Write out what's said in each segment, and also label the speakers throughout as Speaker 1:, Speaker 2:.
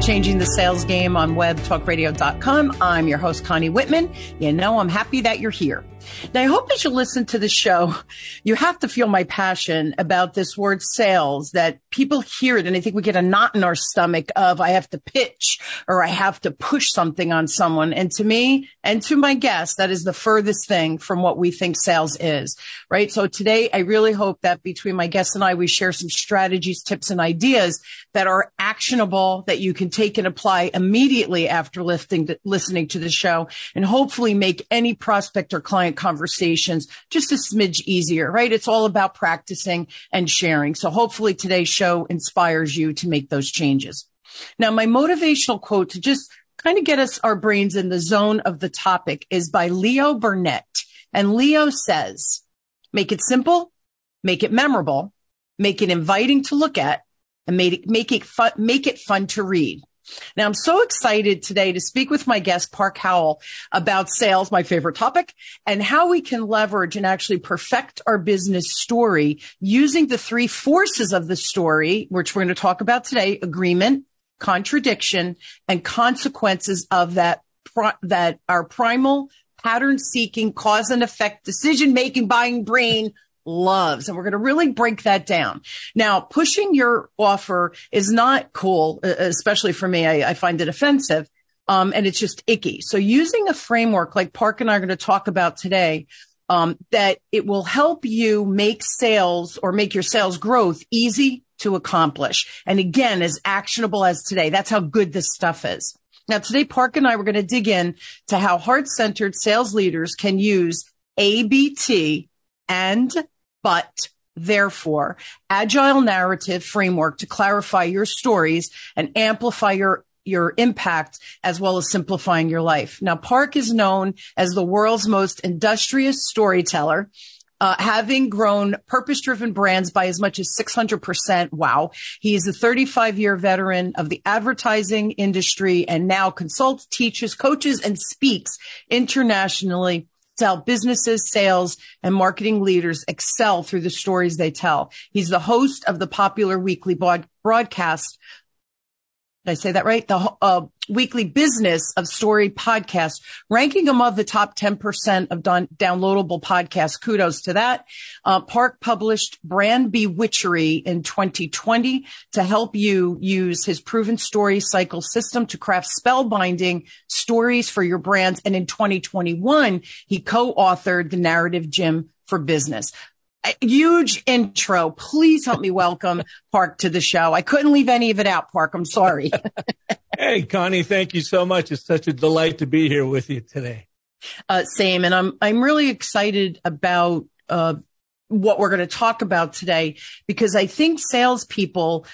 Speaker 1: Changing the Sales Game on webtalkradio.com. I'm your host, Connie Whitman. You know, I'm happy that you're here. Now, I hope as you listen to the show, you have to feel my passion about this word sales that people hear it and I think we get a knot in our stomach of I have to pitch or I have to push something on someone. And to me and to my guests, that is the furthest thing from what we think sales is, right? So today I really hope that between my guests and I, we share some strategies, tips and ideas that are actionable that you can take and apply immediately after listening to, listening to the show and hopefully make any prospect or client conversations just a smidge easier, right? It's all about practicing and sharing. So hopefully today's show inspires you to make those changes. Now, my motivational quote to just kind of get us our brains in the zone of the topic is by Leo Burnett. And Leo says, make it simple, make it memorable, make it inviting to look at, and make it, make it fun, make it fun to read. Now, I'm so excited today to speak with my guest, Park Howell, about sales, my favorite topic, and how we can leverage and actually perfect our business story using the three forces of the story, which we're going to talk about today, agreement, contradiction, and consequences of that, that our primal pattern seeking cause and effect decision making buying brain loves. And we're going to really break that down. Now, pushing your offer is not cool, especially for me. I, I find it offensive. Um, and it's just icky. So using a framework like Park and I are going to talk about today, um, that it will help you make sales or make your sales growth easy to accomplish. And again, as actionable as today. That's how good this stuff is. Now, today, Park and I were going to dig in to how heart centered sales leaders can use ABT and but therefore agile narrative framework to clarify your stories and amplify your your impact as well as simplifying your life. Now, Park is known as the world's most industrious storyteller. Uh, having grown purpose driven brands by as much as 600%. Wow. He is a 35 year veteran of the advertising industry and now consults, teaches, coaches, and speaks internationally help businesses, sales, and marketing leaders excel through the stories they tell. He's the host of the popular weekly broadcast did I say that right? The uh, weekly business of story podcast, ranking among the top 10% of don- downloadable podcasts. Kudos to that. Uh, Park published Brand Bewitchery in 2020 to help you use his proven story cycle system to craft spellbinding stories for your brands. And in 2021, he co-authored the narrative gym for business huge intro. Please help me welcome Park to the show. I couldn't leave any of it out, Park. I'm sorry.
Speaker 2: hey, Connie, thank you so much. It's such a delight to be here with you today.
Speaker 1: Uh, same. And I'm, I'm really excited about, uh, what we're going to talk about today because I think salespeople,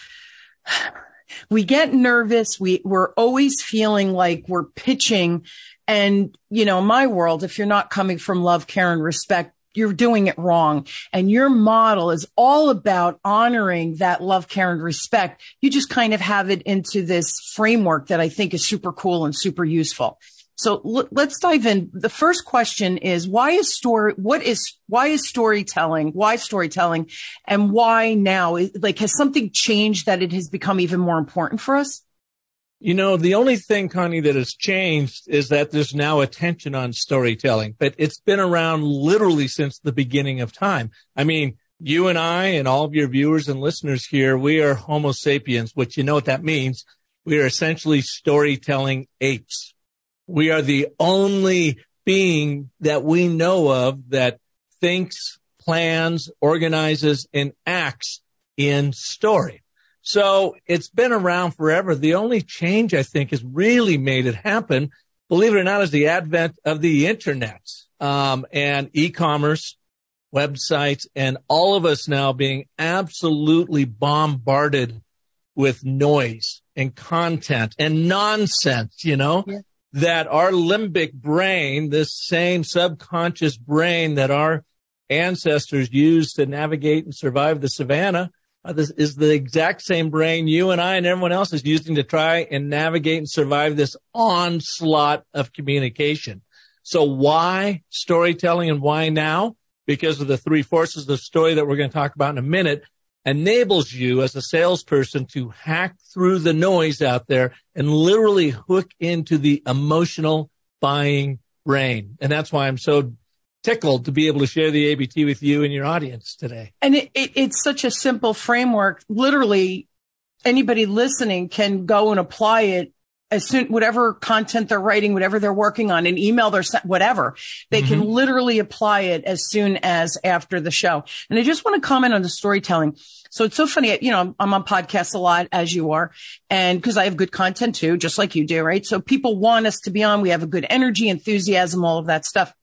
Speaker 1: we get nervous. We, we're always feeling like we're pitching. And, you know, my world, if you're not coming from love, care and respect, you're doing it wrong. And your model is all about honoring that love, care and respect. You just kind of have it into this framework that I think is super cool and super useful. So l- let's dive in. The first question is why is story, what is, why is storytelling? Why storytelling and why now? Like, has something changed that it has become even more important for us?
Speaker 2: You know, the only thing, Connie, that has changed is that there's now attention on storytelling, but it's been around literally since the beginning of time. I mean, you and I and all of your viewers and listeners here, we are Homo sapiens, which you know what that means. We are essentially storytelling apes. We are the only being that we know of that thinks, plans, organizes, and acts in story. So it's been around forever. The only change I think has really made it happen, believe it or not, is the advent of the internet, um, and e-commerce websites and all of us now being absolutely bombarded with noise and content and nonsense, you know, yeah. that our limbic brain, this same subconscious brain that our ancestors used to navigate and survive the savannah, Uh, this is the exact same brain you and I and everyone else is using to try and navigate and survive this onslaught of communication. So why storytelling and why now? Because of the three forces of the story that we're going to talk about in a minute. enables you as a salesperson to hack through the noise out there and literally hook into the emotional buying brain. And that's why I'm so tickled to be able to share the ABT with you and your audience today.
Speaker 1: And it, it, it's such a simple framework. Literally, anybody listening can go and apply it as soon whatever content they're writing, whatever they're working on, an email they're whatever, they mm-hmm. can literally apply it as soon as after the show. And I just want to comment on the storytelling. So it's so funny. You know, I'm on podcasts a lot as you are. And cause I have good content too, just like you do, right? So people want us to be on. We have a good energy, enthusiasm, all of that stuff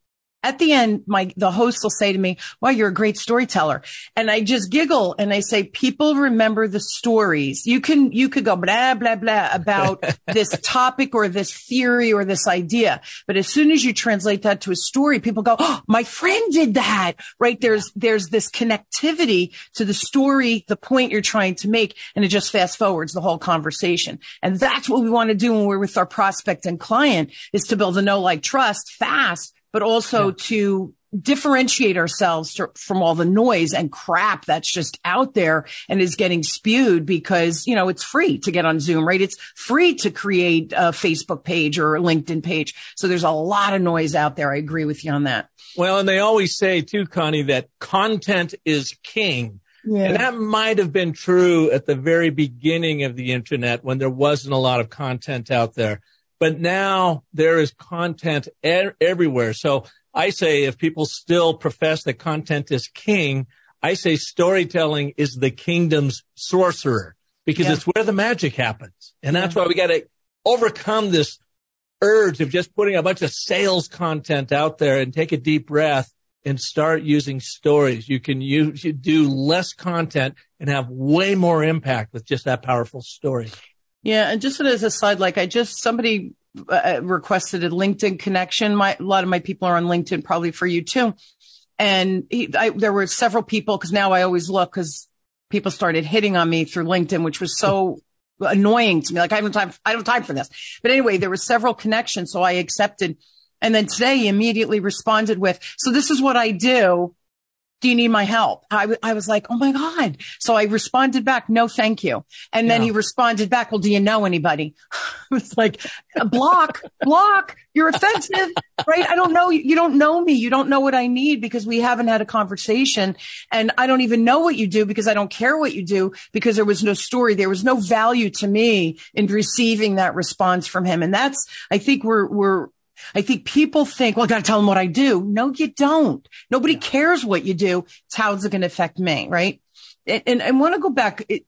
Speaker 1: at the end, my, the host will say to me, wow, you're a great storyteller. And I just giggle and I say, people remember the stories. You can, you could go blah, blah, blah about this topic or this theory or this idea. But as soon as you translate that to a story, people go, oh, my friend did that, right? There's, there's this connectivity to the story, the point you're trying to make. And it just fast forwards the whole conversation. And that's what we want to do when we're with our prospect and client is to build a no like, trust fast but also yeah. to differentiate ourselves to, from all the noise and crap that's just out there and is getting spewed because, you know, it's free to get on Zoom, right? It's free to create a Facebook page or a LinkedIn page. So there's a lot of noise out there. I agree with you on that.
Speaker 2: Well, and they always say too, Connie, that content is king. Yeah. And that might have been true at the very beginning of the internet when there wasn't a lot of content out there. But now there is content er- everywhere. So I say if people still profess that content is king, I say storytelling is the kingdom's sorcerer because yeah. it's where the magic happens. And that's yeah. why we got to overcome this urge of just putting a bunch of sales content out there and take a deep breath and start using stories. You can use, you do less content and have way more impact with just that powerful story.
Speaker 1: Yeah, and just as a side, like I just somebody uh, requested a LinkedIn connection. My a lot of my people are on LinkedIn, probably for you too. And he, I, there were several people because now I always look because people started hitting on me through LinkedIn, which was so annoying to me. Like I don't have time, I don't time for this. But anyway, there were several connections, so I accepted. And then today he immediately responded with, "So this is what I do." Do you need my help? I, w- I was like, oh my God. So I responded back, no, thank you. And then yeah. he responded back, well, do you know anybody? I was like, block, block, you're offensive, right? I don't know. You don't know me. You don't know what I need because we haven't had a conversation and I don't even know what you do because I don't care what you do because there was no story. There was no value to me in receiving that response from him. And that's, I think we're, we're, I think people think, well, I got to tell them what I do. No, you don't. Nobody yeah. cares what you do. It's how is it going to affect me, right? And, and I want to go back. It,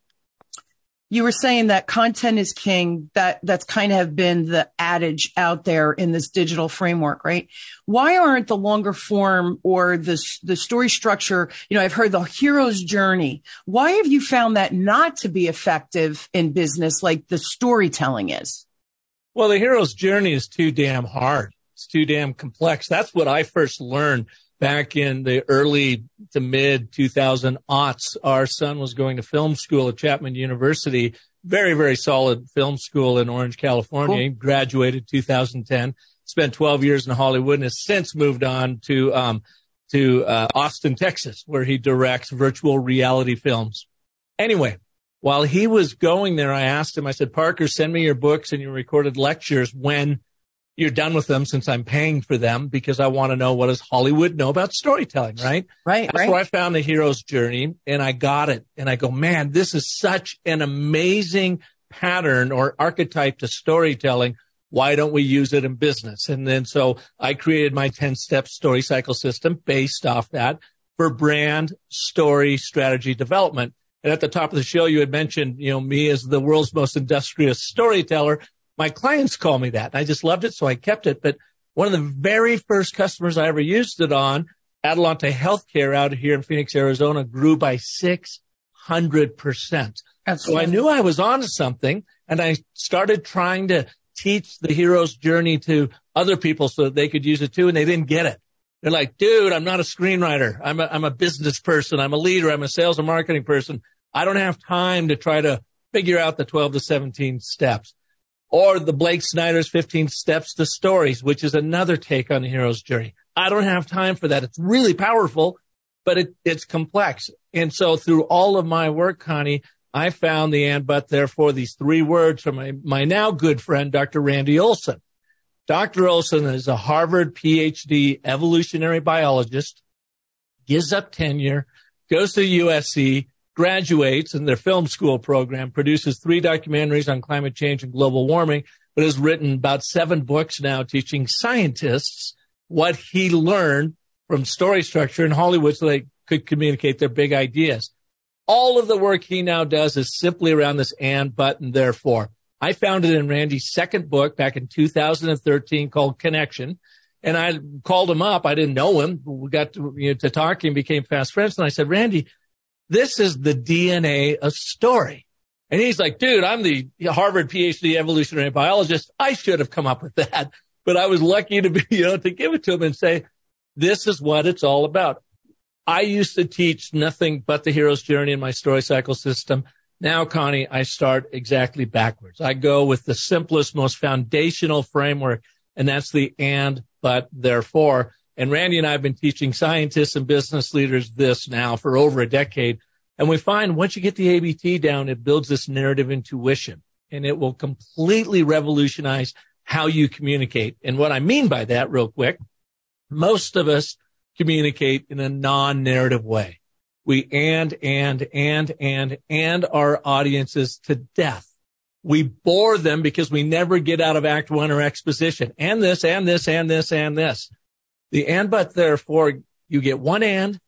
Speaker 1: you were saying that content is king. That that's kind of been the adage out there in this digital framework, right? Why aren't the longer form or the the story structure? You know, I've heard the hero's journey. Why have you found that not to be effective in business like the storytelling is?
Speaker 2: Well, the hero's journey is too damn hard. It's too damn complex. That's what I first learned back in the early to mid 2000 aughts. Our son was going to film school at Chapman University, very, very solid film school in Orange, California. Cool. He graduated 2010, spent 12 years in Hollywood and has since moved on to, um, to uh, Austin, Texas, where he directs virtual reality films. Anyway, while he was going there, I asked him, I said, Parker, send me your books and your recorded lectures when you're done with them since I'm paying for them because I want to know what does Hollywood know about storytelling, right?
Speaker 1: Right.
Speaker 2: That's
Speaker 1: right.
Speaker 2: where I found the hero's journey and I got it. And I go, man, this is such an amazing pattern or archetype to storytelling. Why don't we use it in business? And then so I created my 10 step story cycle system based off that for brand story strategy development. And at the top of the show, you had mentioned, you know, me as the world's most industrious storyteller. My clients call me that. And I just loved it. So I kept it. But one of the very first customers I ever used it on, Adelante Healthcare out here in Phoenix, Arizona, grew by 600%. so I knew I was onto something and I started trying to teach the hero's journey to other people so that they could use it too. And they didn't get it. They're like, dude, I'm not a screenwriter. I'm a, I'm a business person. I'm a leader. I'm a sales and marketing person. I don't have time to try to figure out the 12 to 17 steps or the Blake Snyder's 15 steps to stories, which is another take on the hero's journey. I don't have time for that. It's really powerful, but it, it's complex. And so through all of my work, Connie, I found the and but therefore these three words from my, my now good friend, Dr. Randy Olson. Dr. Olson is a Harvard PhD evolutionary biologist, gives up tenure, goes to USC, graduates in their film school program, produces three documentaries on climate change and global warming, but has written about seven books now teaching scientists what he learned from story structure in Hollywood so they could communicate their big ideas. All of the work he now does is simply around this and, button, therefore. I found it in Randy's second book back in 2013 called Connection. And I called him up. I didn't know him. We got to, you know, to talking, became fast friends. And I said, Randy, this is the DNA of story. And he's like, dude, I'm the Harvard PhD evolutionary biologist. I should have come up with that, but I was lucky to be, you know, to give it to him and say, this is what it's all about. I used to teach nothing but the hero's journey in my story cycle system. Now, Connie, I start exactly backwards. I go with the simplest, most foundational framework, and that's the and, but, therefore. And Randy and I have been teaching scientists and business leaders this now for over a decade. And we find once you get the ABT down, it builds this narrative intuition and it will completely revolutionize how you communicate. And what I mean by that real quick, most of us communicate in a non-narrative way. We and, and, and, and, and our audiences to death. We bore them because we never get out of act one or exposition and this and this and this and this. The and but therefore you get one and,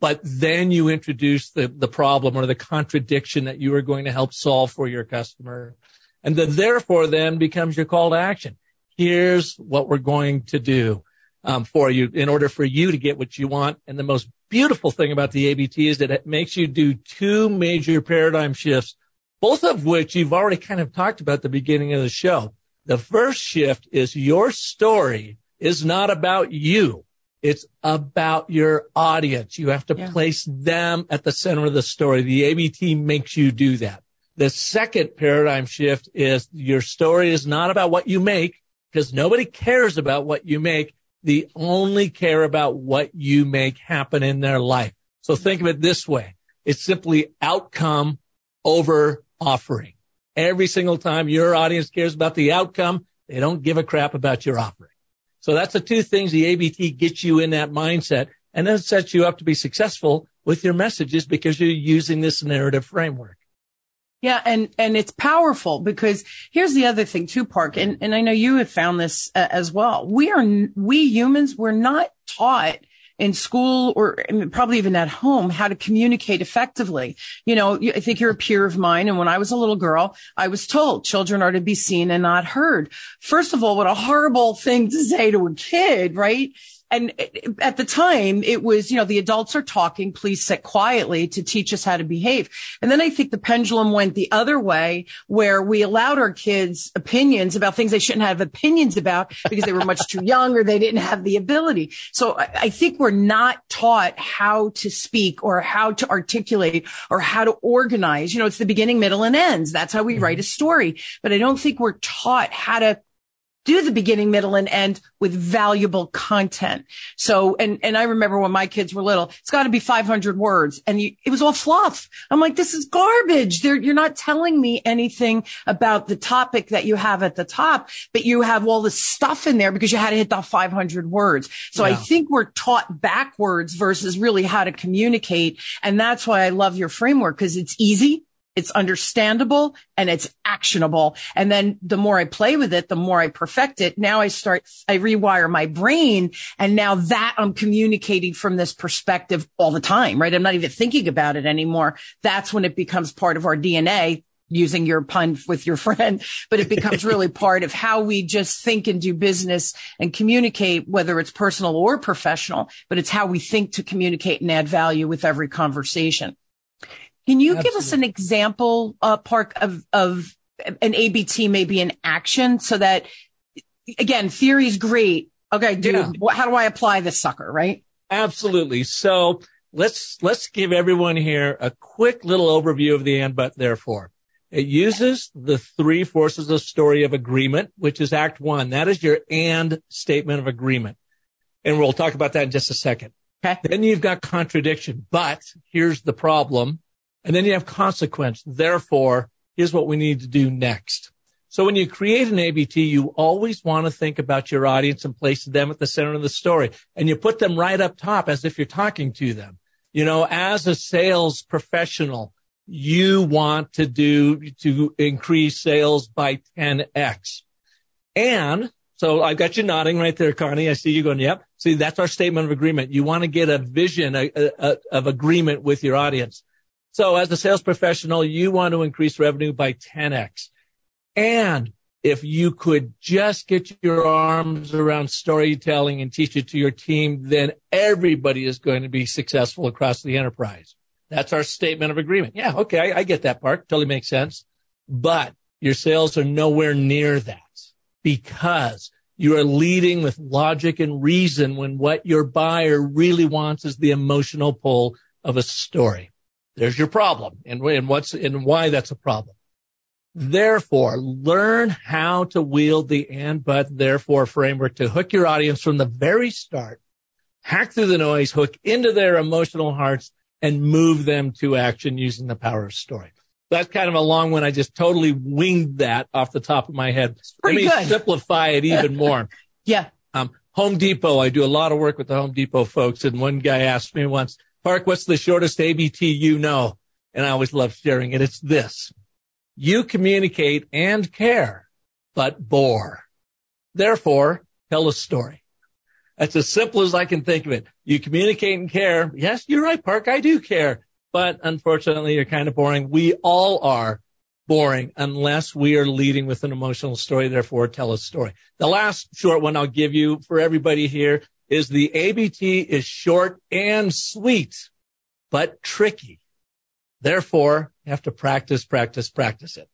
Speaker 2: but then you introduce the, the problem or the contradiction that you are going to help solve for your customer. And the therefore then becomes your call to action. Here's what we're going to do um, for you in order for you to get what you want. And the most beautiful thing about the ABT is that it makes you do two major paradigm shifts, both of which you've already kind of talked about at the beginning of the show. The first shift is your story is not about you. It's about your audience. You have to yeah. place them at the center of the story. The ABT makes you do that. The second paradigm shift is your story is not about what you make because nobody cares about what you make. They only care about what you make happen in their life. So think of it this way. It's simply outcome over offering. Every single time your audience cares about the outcome, they don't give a crap about your offering. So that's the two things the ABT gets you in that mindset and then sets you up to be successful with your messages because you're using this narrative framework.
Speaker 1: Yeah. And, and it's powerful because here's the other thing too, Park. And, and I know you have found this uh, as well. We are, we humans, we're not taught in school or probably even at home how to communicate effectively. You know, I think you're a peer of mine. And when I was a little girl, I was told children are to be seen and not heard. First of all, what a horrible thing to say to a kid, right? And at the time it was, you know, the adults are talking, please sit quietly to teach us how to behave. And then I think the pendulum went the other way where we allowed our kids opinions about things they shouldn't have opinions about because they were much too young or they didn't have the ability. So I think we're not taught how to speak or how to articulate or how to organize. You know, it's the beginning, middle and ends. That's how we mm-hmm. write a story. But I don't think we're taught how to do the beginning, middle and end with valuable content. So, and, and I remember when my kids were little, it's got to be 500 words and you, it was all fluff. I'm like, this is garbage. They're, you're not telling me anything about the topic that you have at the top, but you have all this stuff in there because you had to hit the 500 words. So yeah. I think we're taught backwards versus really how to communicate. And that's why I love your framework because it's easy. It's understandable and it's actionable. And then the more I play with it, the more I perfect it. Now I start, I rewire my brain and now that I'm communicating from this perspective all the time, right? I'm not even thinking about it anymore. That's when it becomes part of our DNA using your pun with your friend, but it becomes really part of how we just think and do business and communicate, whether it's personal or professional, but it's how we think to communicate and add value with every conversation. Can you Absolutely. give us an example, uh, Park, of, of an ABT maybe in action so that, again, theory is great. Okay, dude, yeah. how do I apply this sucker, right?
Speaker 2: Absolutely. So let's, let's give everyone here a quick little overview of the and but therefore. It uses the three forces of story of agreement, which is act one. That is your and statement of agreement. And we'll talk about that in just a second.
Speaker 1: Okay.
Speaker 2: Then you've got contradiction, but here's the problem. And then you have consequence. Therefore, here's what we need to do next. So when you create an ABT, you always want to think about your audience and place them at the center of the story. And you put them right up top as if you're talking to them. You know, as a sales professional, you want to do to increase sales by 10x. And so I've got you nodding right there, Connie. I see you going, yep. See, that's our statement of agreement. You want to get a vision a, a, of agreement with your audience. So as a sales professional, you want to increase revenue by 10x. And if you could just get your arms around storytelling and teach it to your team, then everybody is going to be successful across the enterprise. That's our statement of agreement. Yeah. Okay. I, I get that part. Totally makes sense. But your sales are nowhere near that because you are leading with logic and reason when what your buyer really wants is the emotional pull of a story. There's your problem and, and what's and why that's a problem. Therefore, learn how to wield the and but therefore framework to hook your audience from the very start, hack through the noise, hook into their emotional hearts and move them to action using the power of story. That's kind of a long one. I just totally winged that off the top of my head. Let me good. simplify it even more.
Speaker 1: yeah.
Speaker 2: Um, Home Depot. I do a lot of work with the Home Depot folks. And one guy asked me once, Park, what's the shortest ABT you know? And I always love sharing it. It's this. You communicate and care, but bore. Therefore, tell a story. That's as simple as I can think of it. You communicate and care. Yes, you're right, Park. I do care. But unfortunately, you're kind of boring. We all are boring unless we are leading with an emotional story. Therefore, tell a story. The last short one I'll give you for everybody here is the ABT is short and sweet, but tricky. Therefore, you have to practice, practice, practice it.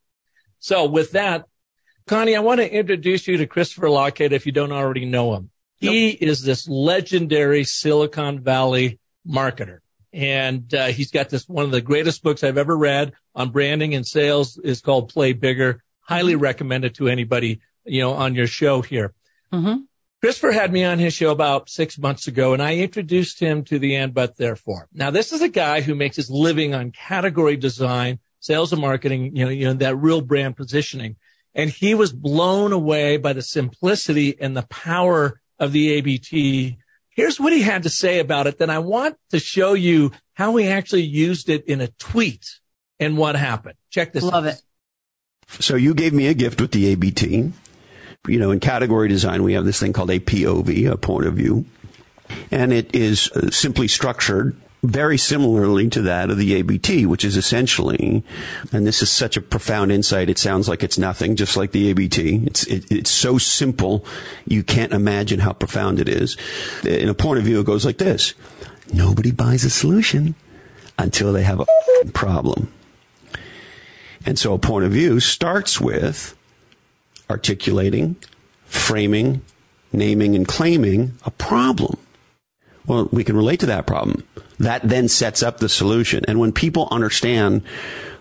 Speaker 2: So with that, Connie, I want to introduce you to Christopher Lochhead if you don't already know him. He is this legendary Silicon Valley marketer. And uh, he's got this one of the greatest books I've ever read on branding and sales is called Play Bigger. Highly recommended to anybody, you know, on your show here. Mm-hmm. Christopher had me on his show about six months ago and I introduced him to the and but therefore. Now this is a guy who makes his living on category design, sales and marketing, you know, you know, that real brand positioning. And he was blown away by the simplicity and the power of the ABT. Here's what he had to say about it. Then I want to show you how he actually used it in a tweet and what happened. Check this.
Speaker 1: Love out. it.
Speaker 3: So you gave me a gift with the ABT you know, in category design, we have this thing called a POV, a point of view. And it is uh, simply structured very similarly to that of the ABT, which is essentially, and this is such a profound insight, it sounds like it's nothing, just like the ABT. It's, it, it's so simple, you can't imagine how profound it is. In a point of view, it goes like this. Nobody buys a solution until they have a problem. And so a point of view starts with articulating, framing, naming, and claiming a problem. Well, we can relate to that problem. That then sets up the solution. And when people understand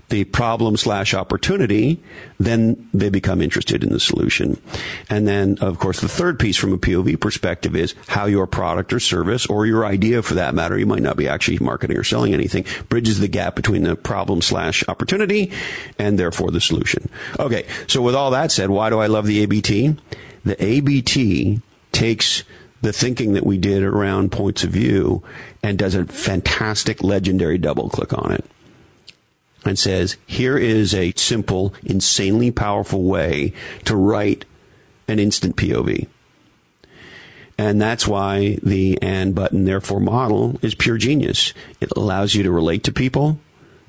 Speaker 3: the problem slash opportunity, then they become interested in the solution. And then, of course, the third piece from a POV perspective is how your product or service or your idea for that matter, you might not be actually marketing or selling anything, bridges the gap between the problem slash opportunity and therefore the solution. Okay. So with all that said, why do I love the ABT? The ABT takes the thinking that we did around points of view and does a fantastic legendary double click on it and says, here is a simple, insanely powerful way to write an instant POV. And that's why the and button therefore model is pure genius. It allows you to relate to people.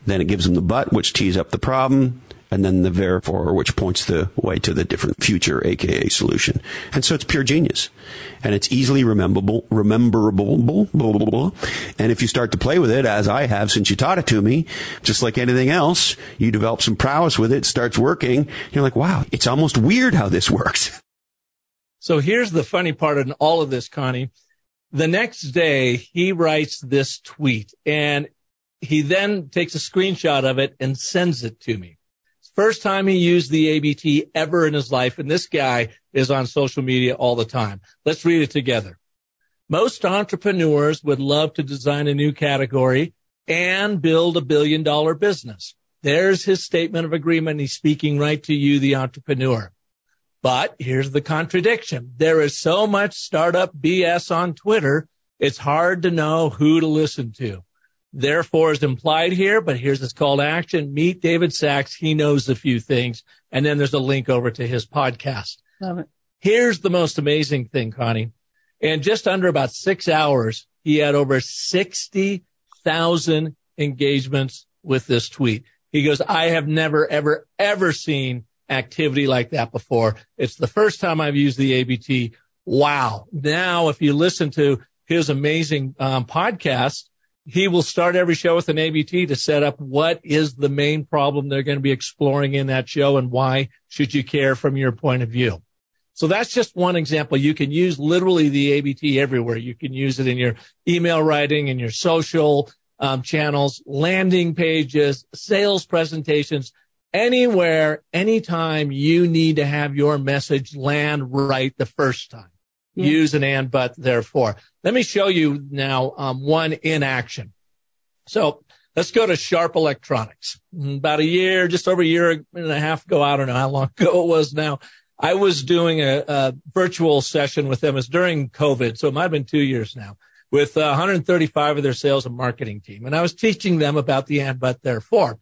Speaker 3: Then it gives them the but, which tees up the problem and then the therefore, which points the way to the different future, aka solution. And so it's pure genius. And it's easily rememberable, rememberable, blah, blah, blah, and if you start to play with it, as I have since you taught it to me, just like anything else, you develop some prowess with it, it starts working, you're like, wow, it's almost weird how this works.
Speaker 2: So here's the funny part in all of this, Connie. The next day, he writes this tweet and he then takes a screenshot of it and sends it to me. First time he used the ABT ever in his life. And this guy is on social media all the time. Let's read it together. Most entrepreneurs would love to design a new category and build a billion dollar business. There's his statement of agreement. He's speaking right to you, the entrepreneur. But here's the contradiction. There is so much startup BS on Twitter. It's hard to know who to listen to. Therefore is implied here, but here's his call to action. Meet David Sachs. He knows a few things. And then there's a link over to his podcast.
Speaker 1: Love it.
Speaker 2: Here's the most amazing thing, Connie. In just under about six hours, he had over 60,000 engagements with this tweet. He goes, I have never, ever, ever seen activity like that before. It's the first time I've used the ABT. Wow. Now, if you listen to his amazing um, podcast, he will start every show with an ABT to set up what is the main problem they're going to be exploring in that show and why should you care from your point of view. So that's just one example. You can use literally the ABT everywhere. You can use it in your email writing, in your social um, channels, landing pages, sales presentations, anywhere, anytime you need to have your message land right the first time. Yeah. Use an and, but, therefore. Let me show you now um, one in action. So let's go to Sharp Electronics. About a year, just over a year and a half ago, I don't know how long ago it was now. I was doing a, a virtual session with them. It's during COVID, so it might have been two years now with uh, 135 of their sales and marketing team. And I was teaching them about the and, but, therefore.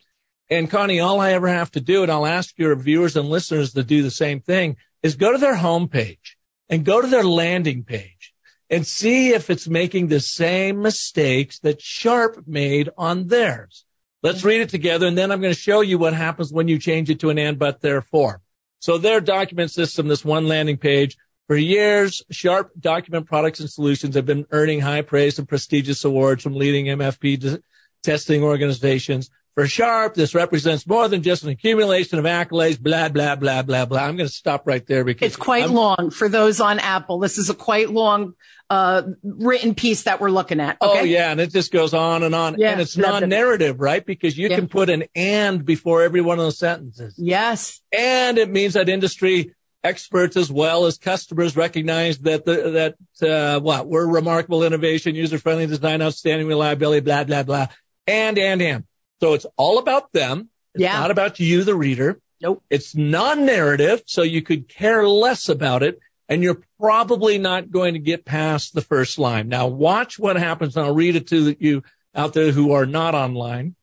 Speaker 2: And Connie, all I ever have to do, and I'll ask your viewers and listeners to do the same thing, is go to their homepage and go to their landing page and see if it's making the same mistakes that Sharp made on theirs. Let's read it together. And then I'm going to show you what happens when you change it to an and, but, therefore. So their document system, this one landing page, for years, Sharp document products and solutions have been earning high praise and prestigious awards from leading MFP testing organizations. For Sharp, this represents more than just an accumulation of accolades, blah, blah, blah, blah, blah. I'm going to stop right there because
Speaker 1: it's quite I'm, long for those on Apple. This is a quite long uh, written piece that we're looking at.
Speaker 2: Oh, okay? Oh yeah, and it just goes on and on, yeah, and it's non-narrative, right? Because you yeah. can put an "and" before every one of those sentences.
Speaker 1: Yes,
Speaker 2: and it means that industry experts as well as customers recognize that the, that uh, what we're remarkable innovation, user-friendly design, outstanding reliability, blah blah blah, and and and. So it's all about them. It's yeah. not about you, the reader.
Speaker 1: Nope.
Speaker 2: It's non-narrative, so you could care less about it and you're probably not going to get past the first line. Now watch what happens. And I'll read it to you out there who are not online.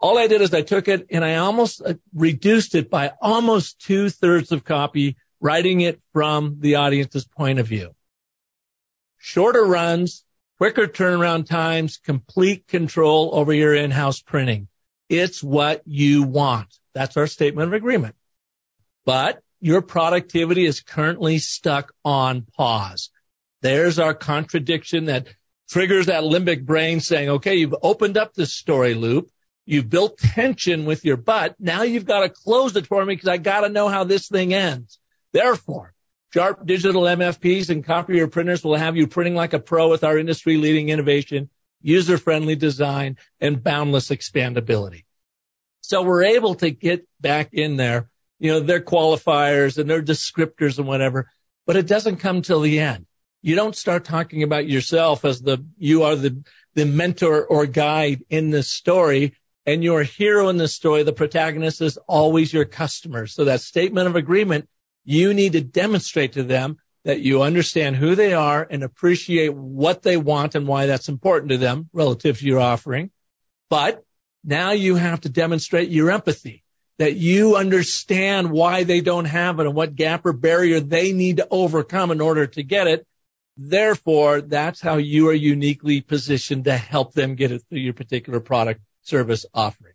Speaker 2: All I did is I took it and I almost uh, reduced it by almost two thirds of copy, writing it from the audience's point of view. Shorter runs, quicker turnaround times, complete control over your in-house printing. It's what you want. That's our statement of agreement. But your productivity is currently stuck on pause. There's our contradiction that triggers that limbic brain saying, okay, you've opened up this story loop. You've built tension with your butt. Now you've got to close it for me because I got to know how this thing ends. Therefore, Sharp digital MFPs and copier printers will have you printing like a pro with our industry leading innovation, user friendly design and boundless expandability. So we're able to get back in there you know, their qualifiers and their descriptors and whatever, but it doesn't come till the end. You don't start talking about yourself as the, you are the, the mentor or guide in this story and your hero in the story, the protagonist is always your customer. So that statement of agreement, you need to demonstrate to them that you understand who they are and appreciate what they want and why that's important to them relative to your offering. But now you have to demonstrate your empathy that you understand why they don't have it and what gap or barrier they need to overcome in order to get it. Therefore, that's how you are uniquely positioned to help them get it through your particular product service offering.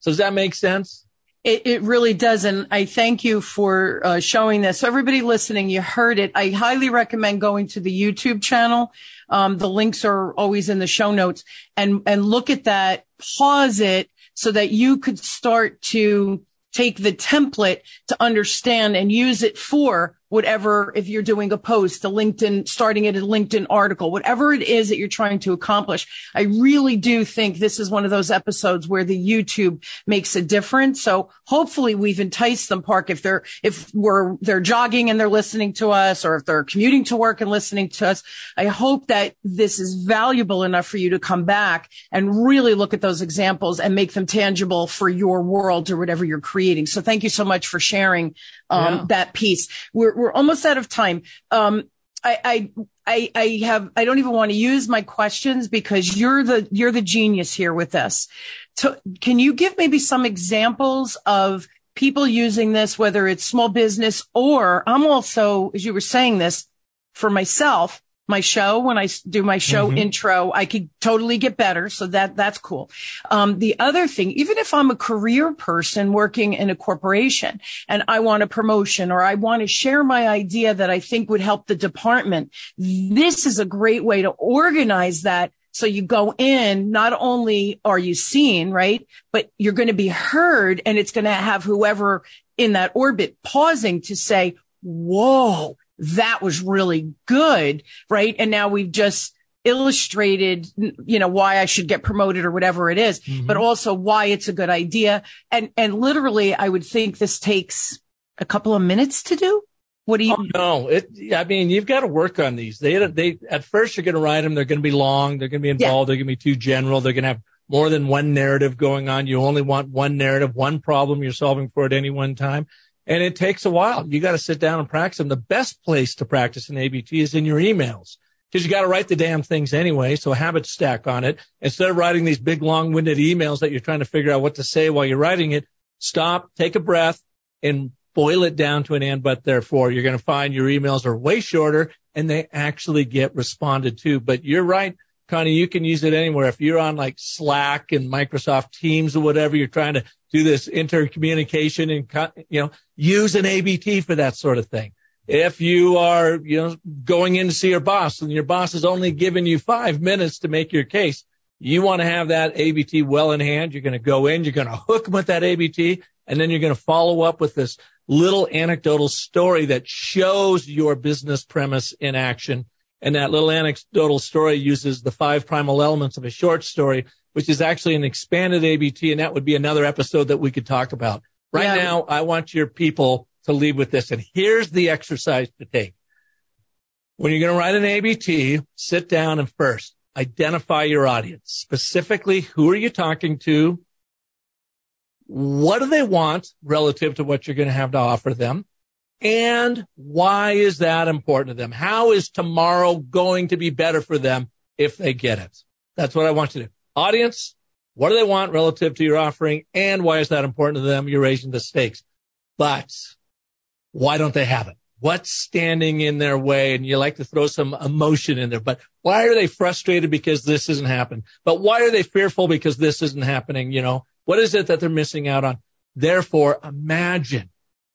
Speaker 2: So does that make sense?
Speaker 1: It, it really does. And I thank you for uh, showing this. So Everybody listening, you heard it. I highly recommend going to the YouTube channel. Um, the links are always in the show notes and, and look at that, pause it so that you could start to take the template to understand and use it for whatever, if you're doing a post, a LinkedIn, starting at a LinkedIn article, whatever it is that you're trying to accomplish. I really do think this is one of those episodes where the YouTube makes a difference. So hopefully we've enticed them, Park, if they're, if we're, they're jogging and they're listening to us or if they're commuting to work and listening to us. I hope that this is valuable enough for you to come back and really look at those examples and make them tangible for your world or whatever you're creating. So thank you so much for sharing um, yeah. that piece. We're, we're almost out of time. Um, I, I, I, have, I don't even want to use my questions because you're the, you're the genius here with this. To, can you give maybe some examples of people using this, whether it's small business or I'm also, as you were saying this for myself, my show when I do my show mm-hmm. intro, I could totally get better. So that, that's cool. Um, the other thing, even if I'm a career person working in a corporation and I want a promotion or I want to share my idea that I think would help the department, this is a great way to organize that. So you go in, not only are you seen, right? But you're going to be heard and it's going to have whoever in that orbit pausing to say, whoa, that was really good. Right. And now we've just illustrated, you know, why I should get promoted or whatever it is, mm-hmm. but also why it's a good idea. And, and literally I would think this takes a couple of minutes to do. What do you?
Speaker 2: Oh, no, it. I mean, you've got to work on these. They, they. At first, you're going to write them. They're going to be long. They're going to be involved. Yeah. They're going to be too general. They're going to have more than one narrative going on. You only want one narrative, one problem you're solving for at any one time and it takes a while. You got to sit down and practice them. The best place to practice an ABT is in your emails because you got to write the damn things anyway. So habits stack on it. Instead of writing these big long winded emails that you're trying to figure out what to say while you're writing it, stop, take a breath and boil it down to an and but therefore you're going to find your emails are way shorter and they actually get responded to. But you're right. Connie, you can use it anywhere. If you're on like Slack and Microsoft Teams or whatever, you're trying to do this intercommunication and, you know, use an ABT for that sort of thing. If you are, you know, going in to see your boss and your boss is only giving you five minutes to make your case, you want to have that ABT well in hand. You're going to go in, you're going to hook them with that ABT, and then you're going to follow up with this little anecdotal story that shows your business premise in action and that little anecdotal story uses the five primal elements of a short story, which is actually an expanded ABT. And that would be another episode that we could talk about. Right yeah. now, I want your people to leave with this. And here's the exercise to take. When you're going to write an ABT, sit down and first identify your audience. Specifically, who are you talking to? What do they want relative to what you're going to have to offer them? And why is that important to them? How is tomorrow going to be better for them if they get it? That's what I want you to do. Audience, what do they want relative to your offering? And why is that important to them? You're raising the stakes. But why don't they have it? What's standing in their way? And you like to throw some emotion in there, but why are they frustrated because this isn't happening? But why are they fearful because this isn't happening? You know, what is it that they're missing out on? Therefore, imagine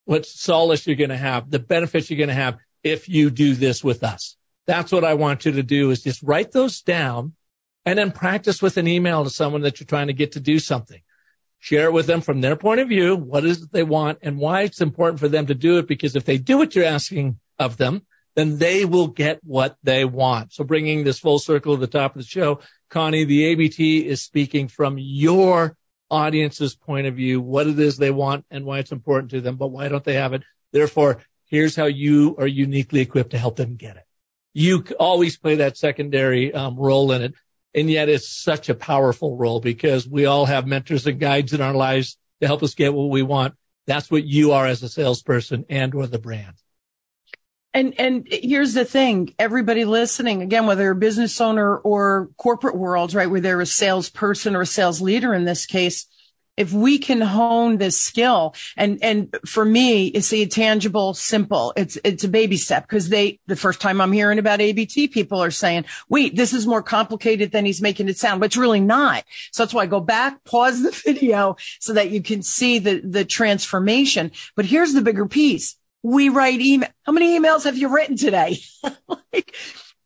Speaker 2: what solace you're going to have, the benefits you're going to have if you do this with us. That's what I want you to do is just write those down and then practice with an email to someone that you're trying to get to do something. Share it with them from their point of view. What is it they want and why it's important for them to do it? Because if they do what you're asking of them, then they will get what they want. So bringing this full circle to the top of the show, Connie, the ABT is speaking from your audience's point of view, what it is they want and why it's important to them, but why don't they have it? Therefore, here's how you are uniquely equipped to help them get it. You always play that secondary um, role in it. And yet it's such a powerful role because we all have mentors and guides in our lives to help us get what we want. That's what you are as a salesperson and or the brand.
Speaker 1: And, and here's the thing. Everybody listening, again, whether you're a business owner or corporate world, right? Where they're a salesperson or a sales leader in this case, if we can hone this skill and, and for me, it's a tangible, simple. It's, it's a baby step because they, the first time I'm hearing about ABT, people are saying, wait, this is more complicated than he's making it sound, but it's really not. So that's why I go back, pause the video so that you can see the, the transformation. But here's the bigger piece we write email. How many emails have you written today? like,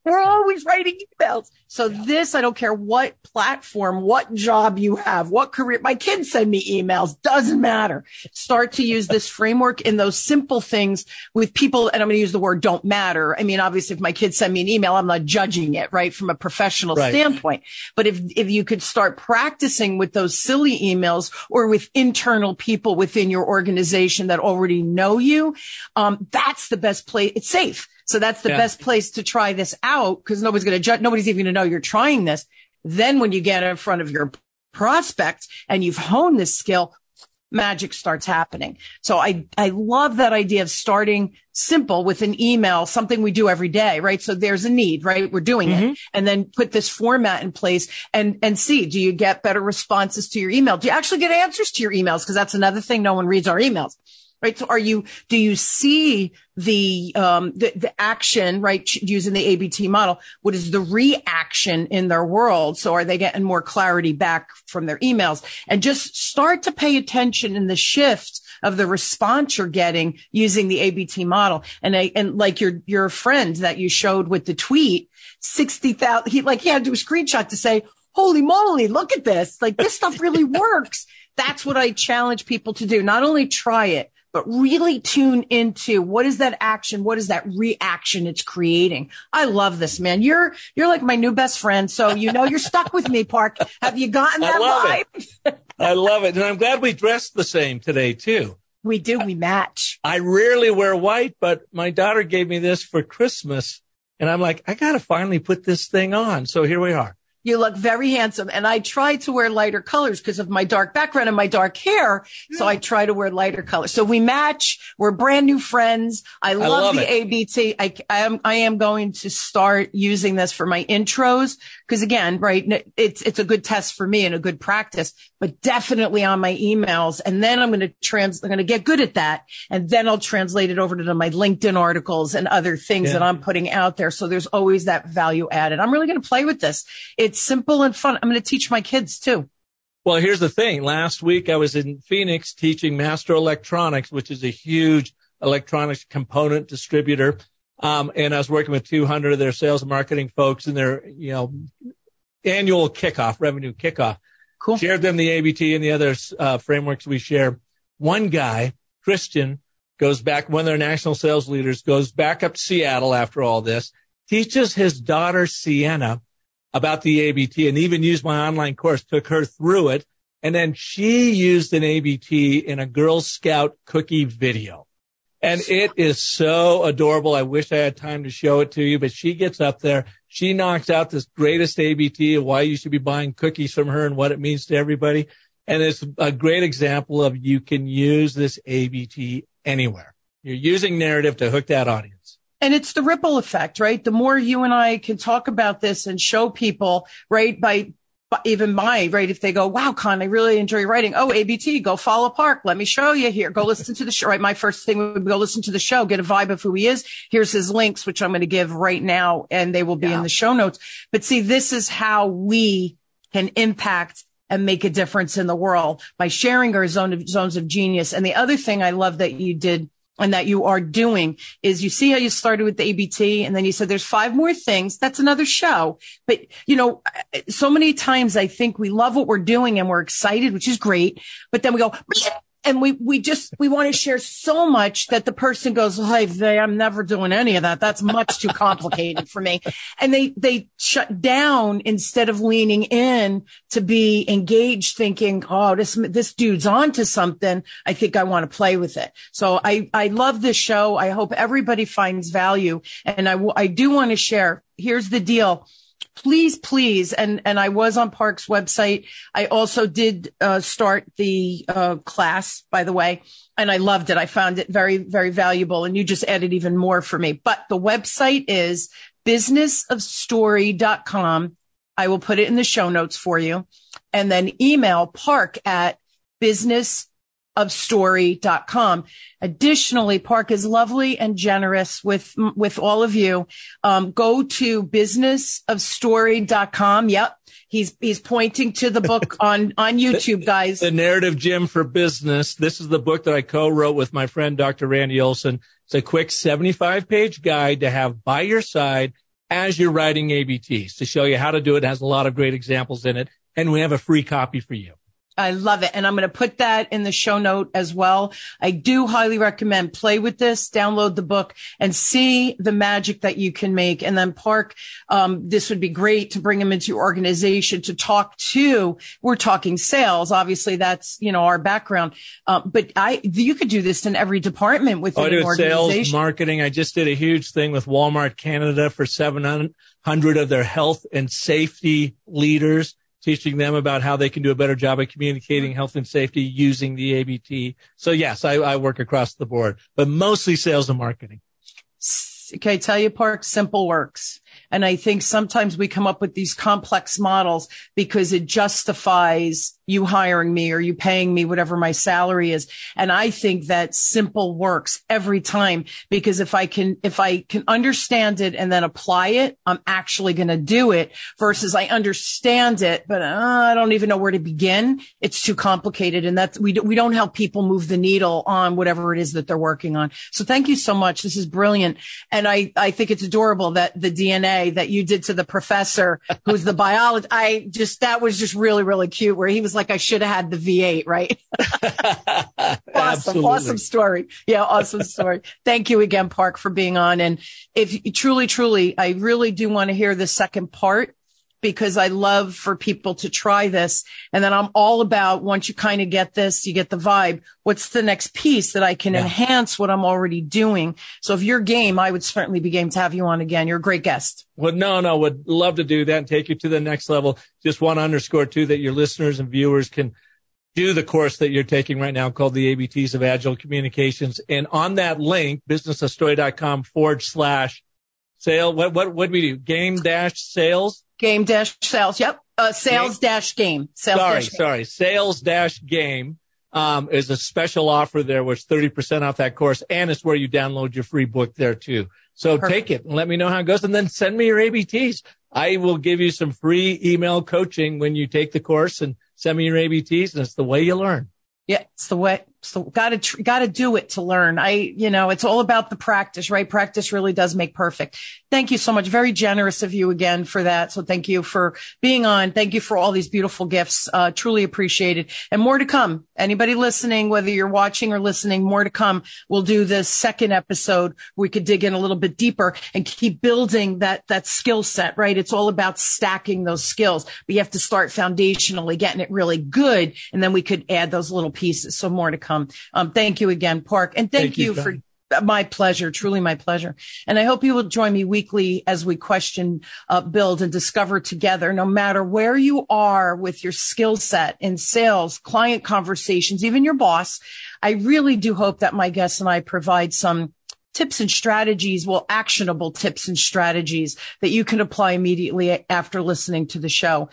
Speaker 1: We're always writing emails. So this, I don't care what platform, what job you have, what career, my kids send me emails, doesn't matter. Start to use this framework in those simple things with people. And I'm going to use the word don't matter. I mean, obviously if my kids send me an email, I'm not judging it, right? From a professional right. standpoint. But if, if you could start practicing with those silly emails or with internal people within your organization that already know you, um, that's the best place. It's safe so that's the yeah. best place to try this out because nobody's going to judge. Nobody's even going to know you're trying this. Then when you get in front of your prospect and you've honed this skill, magic starts happening. So I, I love that idea of starting simple with an email, something we do every day, right? So there's a need, right? We're doing mm-hmm. it and then put this format in place and, and see, do you get better responses to your email? Do you actually get answers to your emails? Cause that's another thing. No one reads our emails right? So are you, do you see the, um, the, the action, right? Using the ABT model. What is the reaction in their world? So are they getting more clarity back from their emails and just start to pay attention in the shift of the response you're getting using the ABT model. And I, and like your, your friend that you showed with the tweet, 60,000, he like, he had to do a screenshot to say, holy moly, look at this. Like this stuff really works. That's what I challenge people to do. Not only try it, but really tune into what is that action? What is that reaction it's creating? I love this, man. You're, you're like my new best friend. So, you know, you're stuck with me, Park. Have you gotten that I love vibe?
Speaker 2: It. I love it. And I'm glad we dressed the same today too.
Speaker 1: We do. We match.
Speaker 2: I rarely wear white, but my daughter gave me this for Christmas. And I'm like, I got to finally put this thing on. So here we are.
Speaker 1: You look very handsome. And I try to wear lighter colors because of my dark background and my dark hair. So I try to wear lighter colors. So we match. We're brand new friends. I love, I love the it. ABT. I, I am, I am going to start using this for my intros because again, right, it's, it's a good test for me and a good practice, but definitely on my emails. And then I'm going to trans, I'm going to get good at that. And then I'll translate it over to my LinkedIn articles and other things yeah. that I'm putting out there. So there's always that value added. I'm really going to play with this. It's simple and fun. I'm going to teach my kids too.
Speaker 2: Well, here's the thing. Last week I was in Phoenix teaching Master Electronics, which is a huge electronics component distributor. Um, and I was working with 200 of their sales and marketing folks in their, you know, annual kickoff, revenue kickoff. Cool. Shared them the ABT and the other uh, frameworks we share. One guy, Christian, goes back, one of their national sales leaders goes back up to Seattle after all this, teaches his daughter Sienna about the ABT and even used my online course, took her through it. And then she used an ABT in a Girl Scout cookie video. And it is so adorable. I wish I had time to show it to you, but she gets up there. She knocks out this greatest ABT of why you should be buying cookies from her and what it means to everybody. And it's a great example of you can use this ABT anywhere. You're using narrative to hook that audience.
Speaker 1: And it's the ripple effect, right? The more you and I can talk about this and show people, right, by even my, right? If they go, wow, Con, I really enjoy writing. Oh, ABT, go follow Park. Let me show you here. Go listen to the show, right? My first thing would be go listen to the show, get a vibe of who he is. Here's his links, which I'm going to give right now and they will be yeah. in the show notes. But see, this is how we can impact and make a difference in the world by sharing our zone of, zones of genius. And the other thing I love that you did and that you are doing is you see how you started with the ABT and then you said there's five more things. That's another show. But you know, so many times I think we love what we're doing and we're excited, which is great. But then we go, and we we just we want to share so much that the person goes, "Hey, I'm never doing any of that. That's much too complicated for me." And they they shut down instead of leaning in to be engaged, thinking, "Oh, this this dude's on to something. I think I want to play with it." So I I love this show. I hope everybody finds value, and I I do want to share. Here's the deal please, please. And, and I was on Park's website. I also did, uh, start the, uh, class, by the way, and I loved it. I found it very, very valuable. And you just added even more for me. But the website is businessofstory.com. I will put it in the show notes for you and then email park at business ofstory.com. Additionally, Park is lovely and generous with, with all of you. Um, go to businessofstory.com. Yep. He's, he's pointing to the book on, on YouTube, guys.
Speaker 2: The narrative gym for business. This is the book that I co-wrote with my friend, Dr. Randy Olson. It's a quick 75 page guide to have by your side as you're writing ABTs to show you how to do it. it has a lot of great examples in it. And we have a free copy for you.
Speaker 1: I love it. And I'm going to put that in the show note as well. I do highly recommend play with this, download the book and see the magic that you can make. And then Park, um, this would be great to bring him into your organization to talk to. We're talking sales. Obviously that's, you know, our background. Uh, but I, you could do this in every department within
Speaker 2: oh,
Speaker 1: an.
Speaker 2: Sales, marketing. I just did a huge thing with Walmart Canada for 700 of their health and safety leaders teaching them about how they can do a better job of communicating health and safety using the ABT. So yes, I, I work across the board, but mostly sales and marketing.
Speaker 1: Okay, tell you Park, simple works. And I think sometimes we come up with these complex models because it justifies you hiring me or you paying me whatever my salary is. And I think that simple works every time because if I can, if I can understand it and then apply it, I'm actually going to do it versus I understand it, but uh, I don't even know where to begin. It's too complicated. And that's, we, we don't help people move the needle on whatever it is that they're working on. So thank you so much. This is brilliant. And I, I think it's adorable that the DNA that you did to the professor who's the biologist, I just, that was just really, really cute where he was like, I should have had the V8, right? awesome. Awesome story. Yeah. Awesome story. Thank you again, Park, for being on. And if truly, truly, I really do want to hear the second part because I love for people to try this. And then I'm all about once you kind of get this, you get the vibe. What's the next piece that I can yeah. enhance what I'm already doing? So if you're game, I would certainly be game to have you on again. You're a great guest.
Speaker 2: Well, no, no, would love to do that and take you to the next level. Just want to underscore too that your listeners and viewers can do the course that you're taking right now called the ABTs of Agile Communications. And on that link, businessofstory.com forward slash sale. What, what, what do we do? Game dash sales?
Speaker 1: Game dash sales. Yep. Uh, sales dash game.
Speaker 2: Sales sorry, dash sorry. Sales dash game. Um, is a special offer there, which 30% off that course. And it's where you download your free book there too. So Perfect. take it and let me know how it goes and then send me your ABTs. I will give you some free email coaching when you take the course and send me your ABTs and it's the way you learn.
Speaker 1: Yeah, it's the way. So gotta, tr- gotta do it to learn. I, you know, it's all about the practice, right? Practice really does make perfect. Thank you so much. Very generous of you again for that. So thank you for being on. Thank you for all these beautiful gifts. Uh, truly appreciated and more to come. Anybody listening, whether you're watching or listening, more to come. We'll do the second episode. We could dig in a little bit deeper and keep building that, that skill set, right? It's all about stacking those skills, but you have to start foundationally getting it really good. And then we could add those little pieces. So more to come. Um, thank you again, Park. And thank, thank you, you for my pleasure, truly my pleasure. And I hope you will join me weekly as we question, uh, build and discover together, no matter where you are with your skill set in sales, client conversations, even your boss. I really do hope that my guests and I provide some tips and strategies, well, actionable tips and strategies that you can apply immediately after listening to the show.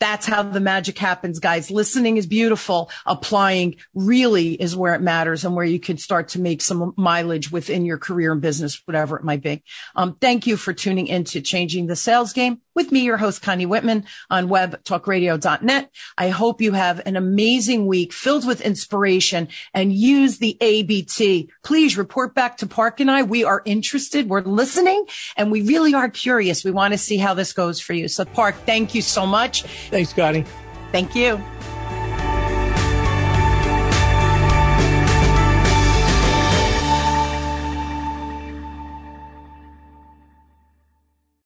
Speaker 1: That's how the magic happens, guys. Listening is beautiful. Applying really is where it matters and where you can start to make some mileage within your career and business, whatever it might be. Um, thank you for tuning into changing the sales game with me, your host, Connie Whitman on webtalkradio.net. I hope you have an amazing week filled with inspiration and use the ABT. Please report back to Park and I. We are interested. We're listening and we really are curious. We want to see how this goes for you. So Park, thank you so much.
Speaker 2: Thanks, Connie.
Speaker 1: Thank you.